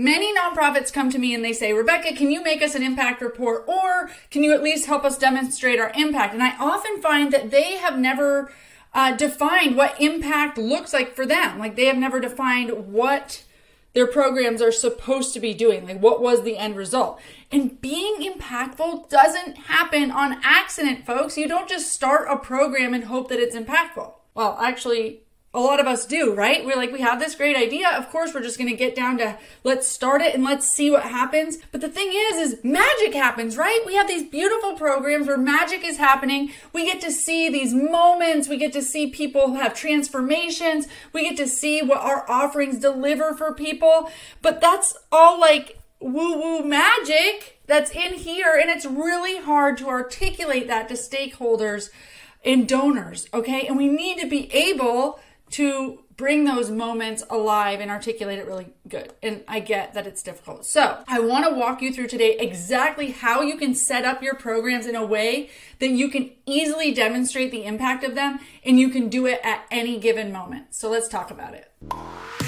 Many nonprofits come to me and they say, Rebecca, can you make us an impact report or can you at least help us demonstrate our impact? And I often find that they have never uh, defined what impact looks like for them. Like they have never defined what their programs are supposed to be doing. Like, what was the end result? And being impactful doesn't happen on accident, folks. You don't just start a program and hope that it's impactful. Well, actually, a lot of us do, right? We're like, we have this great idea. Of course, we're just going to get down to let's start it and let's see what happens. But the thing is, is magic happens, right? We have these beautiful programs where magic is happening. We get to see these moments. We get to see people have transformations. We get to see what our offerings deliver for people. But that's all like woo woo magic that's in here. And it's really hard to articulate that to stakeholders and donors. Okay. And we need to be able to bring those moments alive and articulate it really good. And I get that it's difficult. So, I want to walk you through today exactly how you can set up your programs in a way that you can easily demonstrate the impact of them and you can do it at any given moment. So, let's talk about it.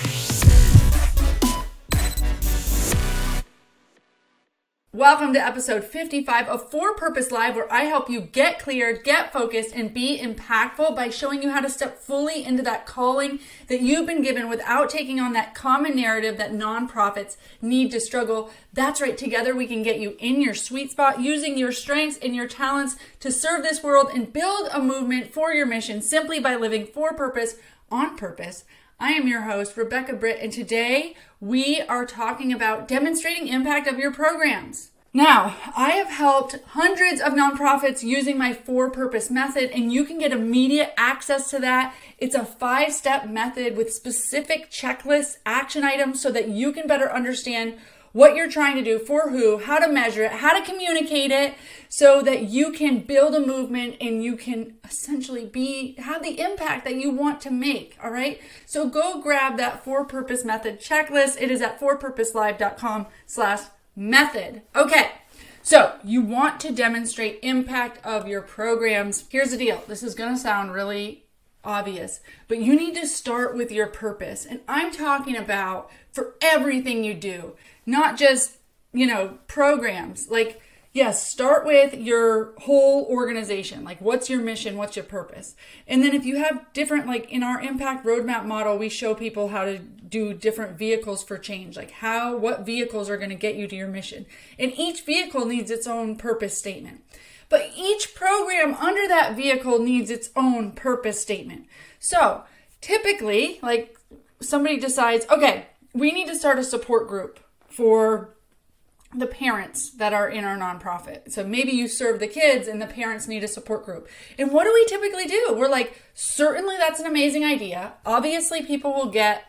Welcome to episode 55 of For Purpose Live, where I help you get clear, get focused, and be impactful by showing you how to step fully into that calling that you've been given without taking on that common narrative that nonprofits need to struggle. That's right, together we can get you in your sweet spot using your strengths and your talents to serve this world and build a movement for your mission simply by living for purpose on purpose. I am your host, Rebecca Britt, and today we are talking about demonstrating impact of your programs. Now, I have helped hundreds of nonprofits using my for purpose method, and you can get immediate access to that. It's a five step method with specific checklists, action items, so that you can better understand what you're trying to do for who, how to measure it, how to communicate it so that you can build a movement and you can essentially be have the impact that you want to make, all right? So go grab that for purpose method checklist. It is at forpurposelive.com slash method. Okay. So, you want to demonstrate impact of your programs. Here's the deal. This is going to sound really obvious, but you need to start with your purpose. And I'm talking about for everything you do not just, you know, programs. Like, yes, start with your whole organization. Like, what's your mission? What's your purpose? And then if you have different, like in our impact roadmap model, we show people how to do different vehicles for change. Like, how, what vehicles are going to get you to your mission. And each vehicle needs its own purpose statement. But each program under that vehicle needs its own purpose statement. So typically, like somebody decides, okay, we need to start a support group for the parents that are in our nonprofit. So maybe you serve the kids and the parents need a support group. And what do we typically do? We're like, certainly that's an amazing idea. Obviously, people will get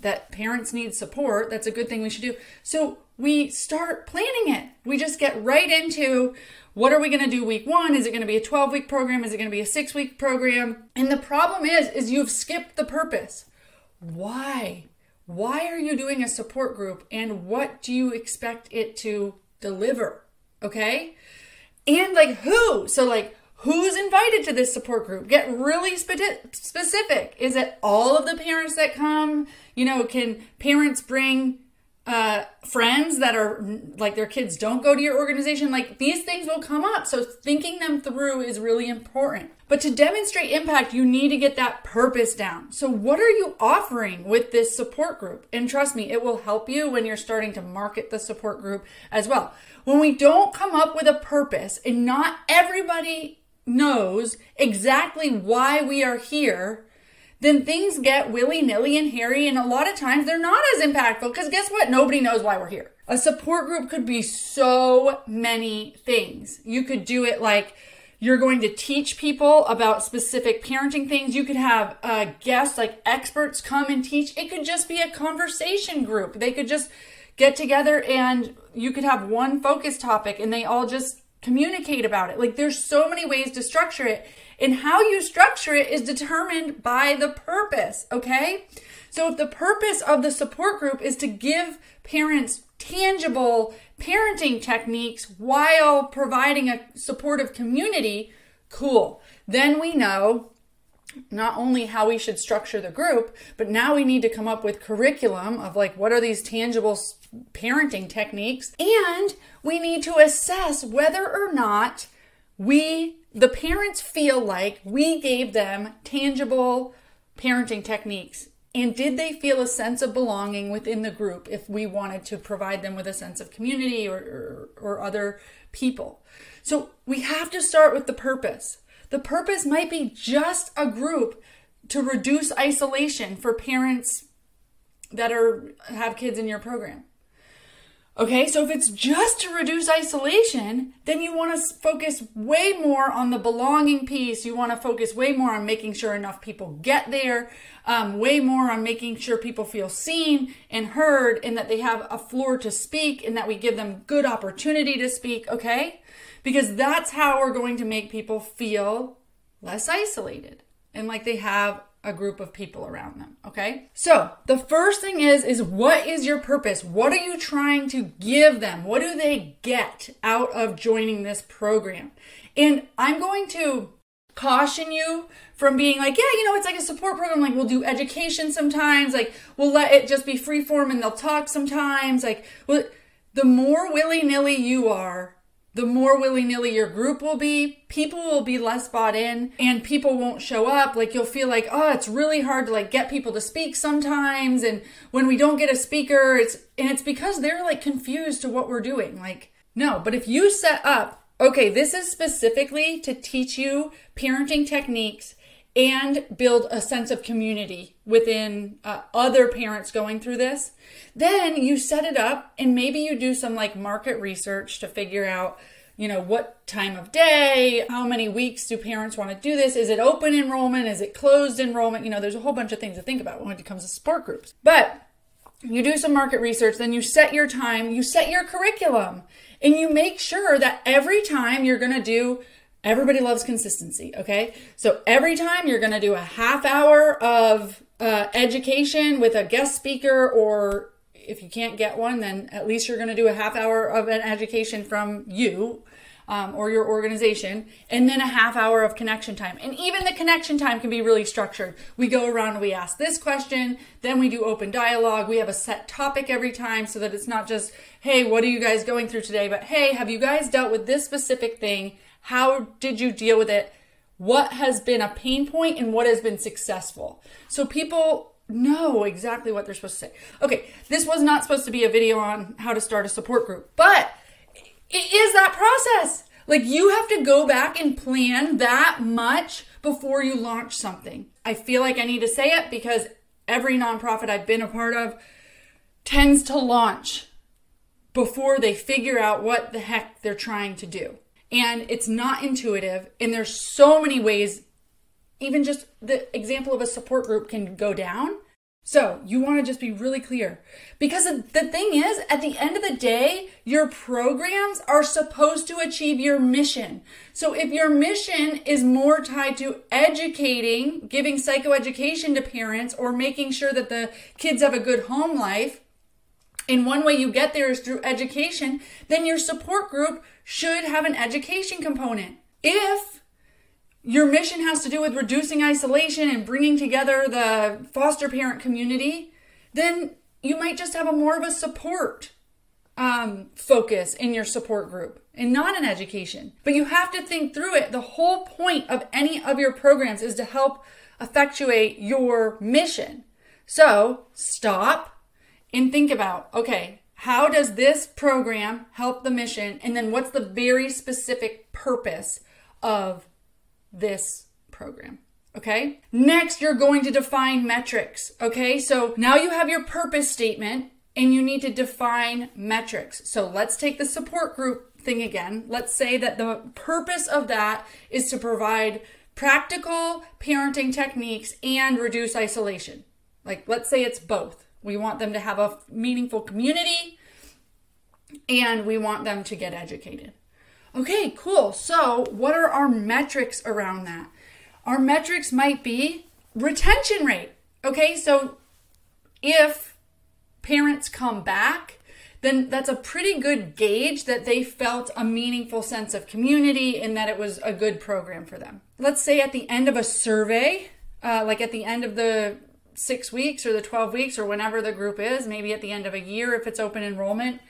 that parents need support. That's a good thing we should do. So we start planning it. We just get right into what are we going to do week 1? Is it going to be a 12 week program? Is it going to be a 6 week program? And the problem is is you've skipped the purpose. Why? Why are you doing a support group and what do you expect it to deliver? Okay? And like who? So, like, who's invited to this support group? Get really spe- specific. Is it all of the parents that come? You know, can parents bring uh, friends that are like their kids don't go to your organization, like these things will come up. So thinking them through is really important. But to demonstrate impact, you need to get that purpose down. So what are you offering with this support group? And trust me, it will help you when you're starting to market the support group as well. When we don't come up with a purpose and not everybody knows exactly why we are here, then things get willy nilly and hairy. And a lot of times they're not as impactful because guess what? Nobody knows why we're here. A support group could be so many things. You could do it like, you're going to teach people about specific parenting things. You could have uh, guests like experts come and teach. It could just be a conversation group. They could just get together and you could have one focus topic and they all just communicate about it. Like there's so many ways to structure it. And how you structure it is determined by the purpose, okay? So if the purpose of the support group is to give parents tangible parenting techniques while providing a supportive community, cool. Then we know not only how we should structure the group, but now we need to come up with curriculum of like what are these tangible parenting techniques and we need to assess whether or not we the parents feel like we gave them tangible parenting techniques. And did they feel a sense of belonging within the group if we wanted to provide them with a sense of community or, or, or other people? So we have to start with the purpose. The purpose might be just a group to reduce isolation for parents that are have kids in your program. Okay, so if it's just to reduce isolation, then you want to focus way more on the belonging piece. You want to focus way more on making sure enough people get there, um, way more on making sure people feel seen and heard, and that they have a floor to speak, and that we give them good opportunity to speak. Okay, because that's how we're going to make people feel less isolated and like they have a group of people around them okay? So the first thing is is what is your purpose? What are you trying to give them? What do they get out of joining this program? And i'm going to caution you from being like yeah you know it's like a support program like we'll do education sometimes like we'll let it just be free form and they'll talk sometimes like well, the more willy-nilly you are the more willy nilly your group will be, people will be less bought in and people won't show up. Like you'll feel like, oh, it's really hard to like get people to speak sometimes. And when we don't get a speaker, it's, and it's because they're like confused to what we're doing. Like, no, but if you set up, okay, this is specifically to teach you parenting techniques and build a sense of community within uh, other parents going through this. Then you set it up and maybe you do some like market research to figure out, you know, what time of day, how many weeks do parents want to do this? Is it open enrollment? Is it closed enrollment? You know, there's a whole bunch of things to think about when it comes to support groups. But you do some market research, then you set your time, you set your curriculum, and you make sure that every time you're going to do Everybody loves consistency, okay? So every time you're going to do a half hour of uh, education with a guest speaker, or if you can't get one, then at least you're going to do a half hour of an education from you um, or your organization, and then a half hour of connection time. And even the connection time can be really structured. We go around and we ask this question, then we do open dialogue. We have a set topic every time so that it's not just, hey, what are you guys going through today? But hey, have you guys dealt with this specific thing? How did you deal with it? What has been a pain point and what has been successful? So people know exactly what they're supposed to say. Okay, this was not supposed to be a video on how to start a support group, but it is that process. Like you have to go back and plan that much before you launch something. I feel like I need to say it because every nonprofit I've been a part of tends to launch before they figure out what the heck they're trying to do and it's not intuitive and there's so many ways even just the example of a support group can go down. So you want to just be really clear. Because the thing is at the end of the day your programs are supposed to achieve your mission. So if your mission is more tied to educating giving psychoeducation to parents or making sure that the kids have a good home life and one way you get there is through education, then your support group should have an education component. If your mission has to do with reducing isolation and bringing together the foster parent community, then you might just have a more of a support um, focus in your support group and not an education. But you have to think through it. The whole point of any of your programs is to help effectuate your mission. So stop and think about okay, how does this program help the mission? And then what's the very specific purpose of this program? Okay. Next, you're going to define metrics. Okay. So now you have your purpose statement and you need to define metrics. So let's take the support group thing again. Let's say that the purpose of that is to provide practical parenting techniques and reduce isolation. Like, let's say it's both. We want them to have a meaningful community and we want them to get educated. Okay, cool. So, what are our metrics around that? Our metrics might be retention rate. Okay, so if parents come back, then that's a pretty good gauge that they felt a meaningful sense of community and that it was a good program for them. Let's say at the end of a survey, uh, like at the end of the six weeks or the 12 weeks or whenever the group is, maybe at the end of a year if it's open enrollment,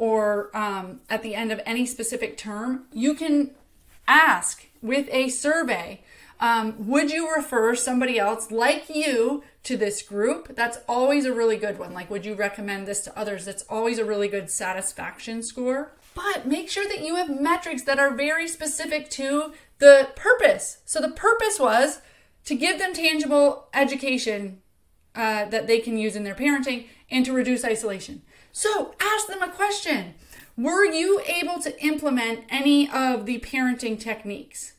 or um, at the end of any specific term, you can ask with a survey um, would you refer somebody else like you to this group? That's always a really good one. Like, would you recommend this to others? That's always a really good satisfaction score. But make sure that you have metrics that are very specific to the purpose. So, the purpose was to give them tangible education uh, that they can use in their parenting and to reduce isolation. So ask them a question. Were you able to implement any of the parenting techniques?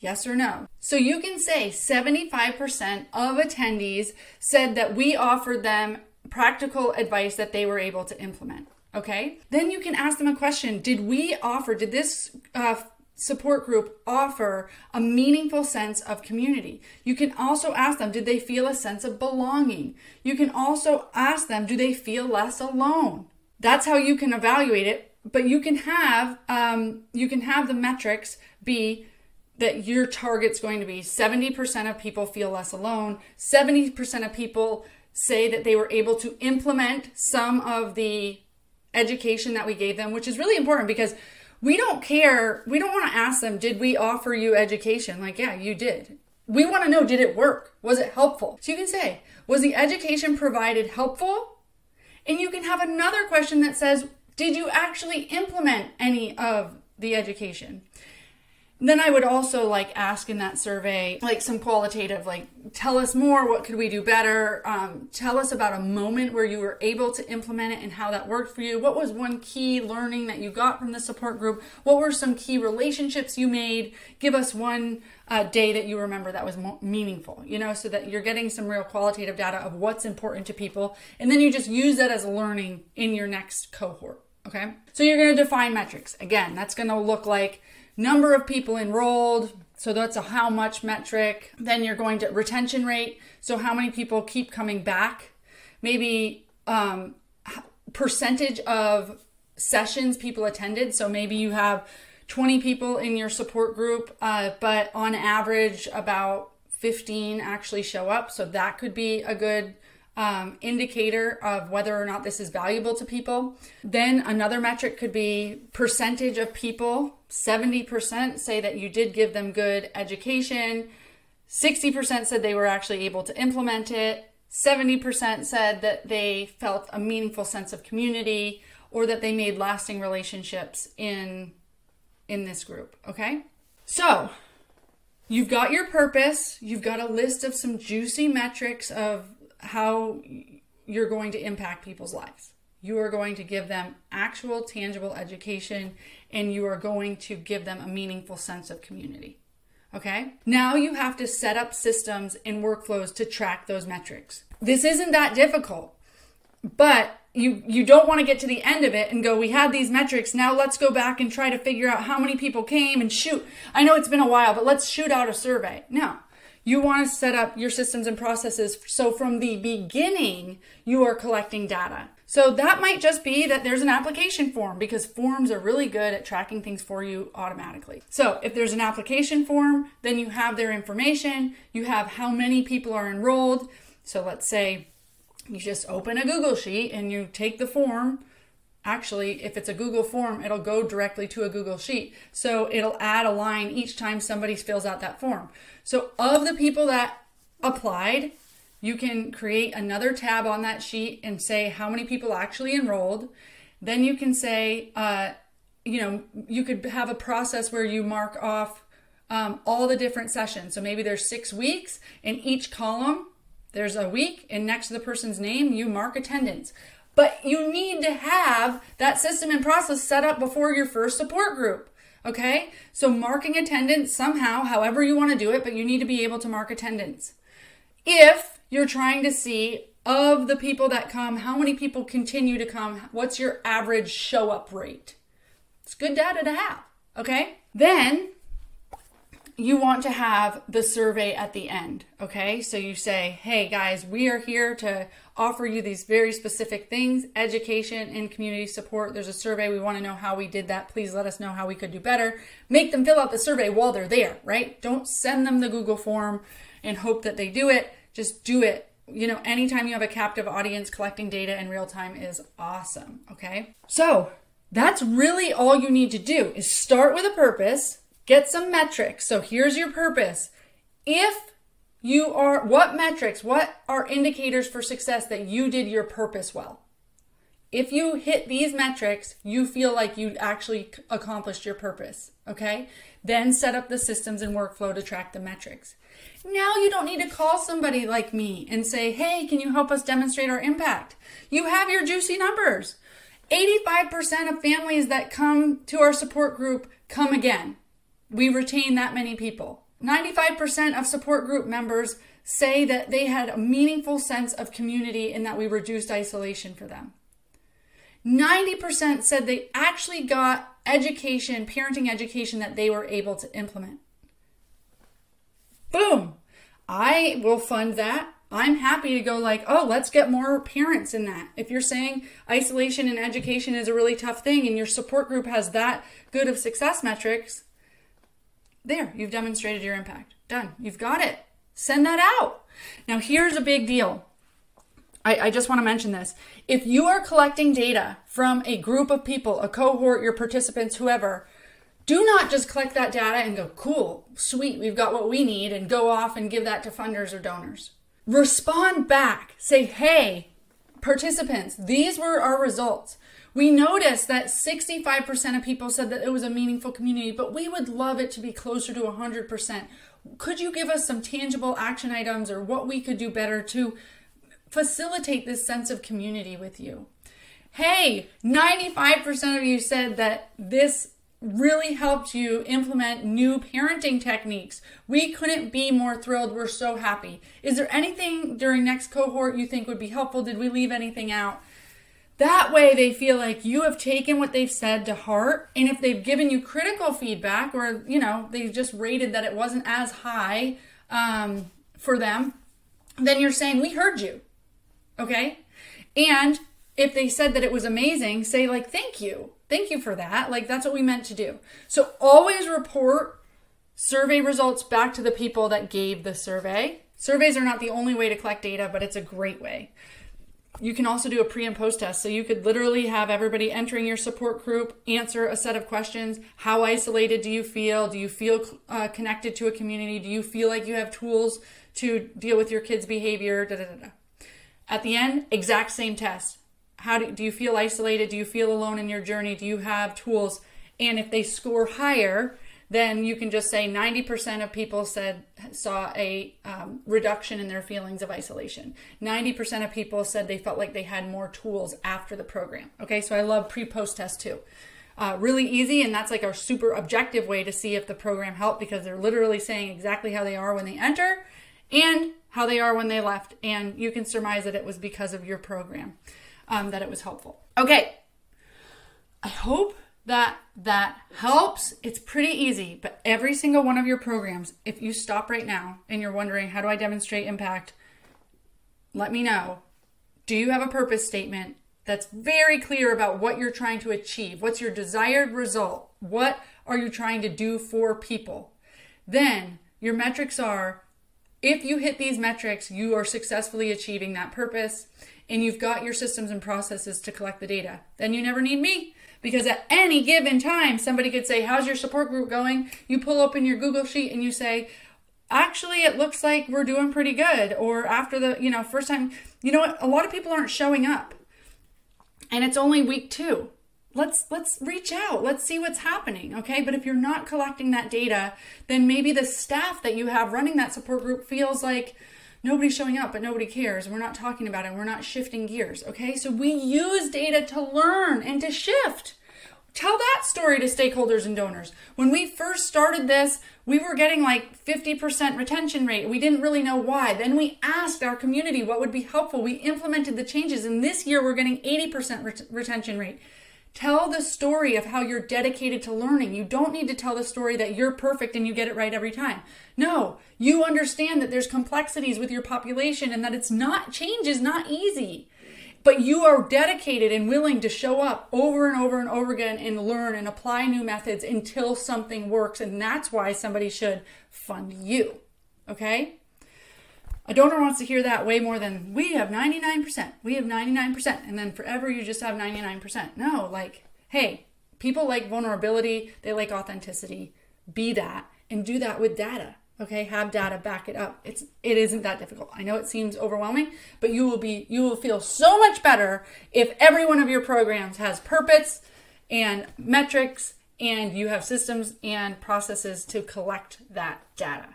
Yes or no? So you can say 75% of attendees said that we offered them practical advice that they were able to implement. Okay? Then you can ask them a question Did we offer, did this uh, support group offer a meaningful sense of community. You can also ask them, did they feel a sense of belonging? You can also ask them, do they feel less alone? That's how you can evaluate it. But you can have um, you can have the metrics be that your target's going to be 70% of people feel less alone, 70% of people say that they were able to implement some of the education that we gave them, which is really important because we don't care. We don't want to ask them, did we offer you education? Like, yeah, you did. We want to know, did it work? Was it helpful? So you can say, was the education provided helpful? And you can have another question that says, did you actually implement any of the education? Then I would also like ask in that survey, like some qualitative, like tell us more, what could we do better? Um, tell us about a moment where you were able to implement it and how that worked for you. What was one key learning that you got from the support group? What were some key relationships you made? Give us one uh, day that you remember that was meaningful, you know, so that you're getting some real qualitative data of what's important to people. And then you just use that as learning in your next cohort. Okay. So you're going to define metrics. Again, that's going to look like number of people enrolled. So that's a how much metric. Then you're going to retention rate. So how many people keep coming back? Maybe um, percentage of sessions people attended. So maybe you have 20 people in your support group, uh, but on average, about 15 actually show up. So that could be a good um, indicator of whether or not this is valuable to people. Then another metric could be percentage of people. 70% say that you did give them good education. 60% said they were actually able to implement it. 70% said that they felt a meaningful sense of community or that they made lasting relationships in in this group, okay? So, you've got your purpose, you've got a list of some juicy metrics of how you're going to impact people's lives. You are going to give them actual, tangible education, and you are going to give them a meaningful sense of community. Okay? Now you have to set up systems and workflows to track those metrics. This isn't that difficult, but you you don't want to get to the end of it and go we had these metrics now let's go back and try to figure out how many people came and shoot i know it's been a while but let's shoot out a survey no you want to set up your systems and processes so from the beginning you are collecting data. So that might just be that there's an application form because forms are really good at tracking things for you automatically. So if there's an application form, then you have their information, you have how many people are enrolled. So let's say you just open a Google Sheet and you take the form actually if it's a google form it'll go directly to a google sheet. So it'll add a line each time somebody fills out that form. So of the people that applied you can create another tab on that sheet and say how many people actually enrolled. Then you can say uh, you know you could have a process where you mark off um, all the different sessions. So maybe there's six weeks. In each column there's a week. And next to the person's name you mark attendance but you need to have that system and process set up before your first support group. Okay? So marking attendance somehow, however you want to do it, but you need to be able to mark attendance. If you're trying to see of the people that come, how many people continue to come, what's your average show up rate? It's good data to have. Okay? Then you want to have the survey at the end. Okay, so you say, hey guys, we are here to offer you these very specific things education and community support. There's a survey. We want to know how we did that. Please let us know how we could do better. Make them fill out the survey while they're there, right? Don't send them the Google form and hope that they do it. Just do it. You know, anytime you have a captive audience, collecting data in real time is awesome. Okay, so that's really all you need to do is start with a purpose Get some metrics. So here's your purpose. If you are, what metrics, what are indicators for success that you did your purpose well? If you hit these metrics, you feel like you actually accomplished your purpose. Okay. Then set up the systems and workflow to track the metrics. Now you don't need to call somebody like me and say, Hey, can you help us demonstrate our impact? You have your juicy numbers. 85% of families that come to our support group come again we retain that many people. 95% of support group members say that they had a meaningful sense of community and that we reduced isolation for them. 90% said they actually got education, parenting education that they were able to implement. Boom! I will fund that. I'm happy to go like, oh, let's get more parents in that. If you're saying isolation and education is a really tough thing and your support group has that good of success metrics, there, you've demonstrated your impact. Done. You've got it. Send that out. Now, here's a big deal. I, I, just want to mention this. If you are collecting data from a group of people, a cohort, your participants, whoever, do not just collect that data and go, cool, sweet, we've got what we need, and go off and give that to funders or donors. Respond back. Say, hey, participants, these were our results. We noticed that 65% of people said that it was a meaningful community, but we would love it to be closer to 100%. Could you give us some tangible action items or what we could do better to facilitate this sense of community with you? Hey, 95% of you said that this really helped you implement new parenting techniques. We couldn't be more thrilled. We're so happy. Is there anything during next cohort you think would be helpful? Did we leave anything out? That way, they feel like you have taken what they've said to heart. And if they've given you critical feedback or, you know, they've just rated that it wasn't as high um, for them, then you're saying, We heard you. Okay. And if they said that it was amazing, say, like, Thank you. Thank you for that. Like, that's what we meant to do. So always report survey results back to the people that gave the survey. Surveys are not the only way to collect data, but it's a great way you can also do a pre and post test. So you could literally have everybody entering your support group answer a set of questions. How isolated do you feel? Do you feel uh, connected to a community? Do you feel like you have tools to deal with your kids' behavior? Da, da, da, At the end, exact same test. How do, do you feel isolated? Do you feel alone in your journey? Do you have tools? And if they score higher, then you can just say 90% of people said saw a um, reduction in their feelings of isolation. 90% of people said they felt like they had more tools after the program. Okay so i love pre-post test too. Uh, really easy and that's like our super objective way to see if the program helped because they're literally saying exactly how they are when they enter and how they are when they left and you can surmise that it was because of your program um, that it was helpful. Okay. I hope that that helps. It's pretty easy, but every single one of your programs, if you stop right now and you're wondering how do I demonstrate impact, let me know. Do you have a purpose statement that's very clear about what you're trying to achieve? What's your desired result? What are you trying to do for people? Then your metrics are if you hit these metrics, you are successfully achieving that purpose and you've got your systems and processes to collect the data. Then you never need me because at any given time, somebody could say, How's your support group going? You pull open your Google Sheet and you say, Actually, it looks like we're doing pretty good. Or after the, you know, first time, you know what? A lot of people aren't showing up. And it's only week two. Let's let's reach out. Let's see what's happening. Okay. But if you're not collecting that data, then maybe the staff that you have running that support group feels like, nobody's showing up, but nobody cares. We're not talking about it. We're not shifting gears. Okay. So we use data to learn and to shift. Tell that story to stakeholders and donors. When we first started this, we were getting like 50% retention rate. We didn't really know why. Then we asked our community what would be helpful. We implemented the changes, and this year we're getting 80% ret- retention rate. Tell the story of how you're dedicated to learning. You don't need to tell the story that you're perfect and you get it right every time. No, you understand that there's complexities with your population and that it's not, change is not easy. But you are dedicated and willing to show up over and over and over again and learn and apply new methods until something works. And that's why somebody should fund you. Okay? A donor wants to hear that way more than we have 99%. We have 99%. And then forever you just have 99%. No, like, hey, people like vulnerability, they like authenticity. Be that and do that with data. Okay, have data back it up. It's it isn't that difficult. I know it seems overwhelming, but you will be you will feel so much better if every one of your programs has purpose and metrics and you have systems and processes to collect that data.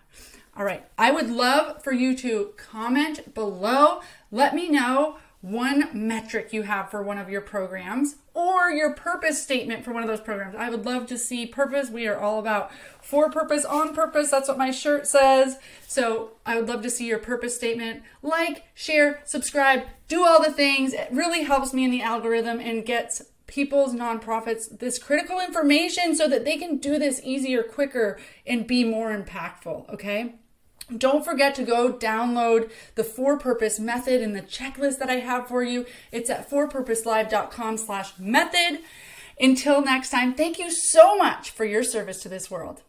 All right. I would love for you to comment below. Let me know one metric you have for one of your programs or your purpose statement for one of those programs. I would love to see purpose. We are all about for purpose, on purpose. That's what my shirt says. So I would love to see your purpose statement. Like, share, subscribe, do all the things. It really helps me in the algorithm and gets people's nonprofits this critical information so that they can do this easier, quicker, and be more impactful. Okay. Don't forget to go download the for purpose method and the checklist that I have for you. It's at forpurposelive.com slash method. Until next time, thank you so much for your service to this world.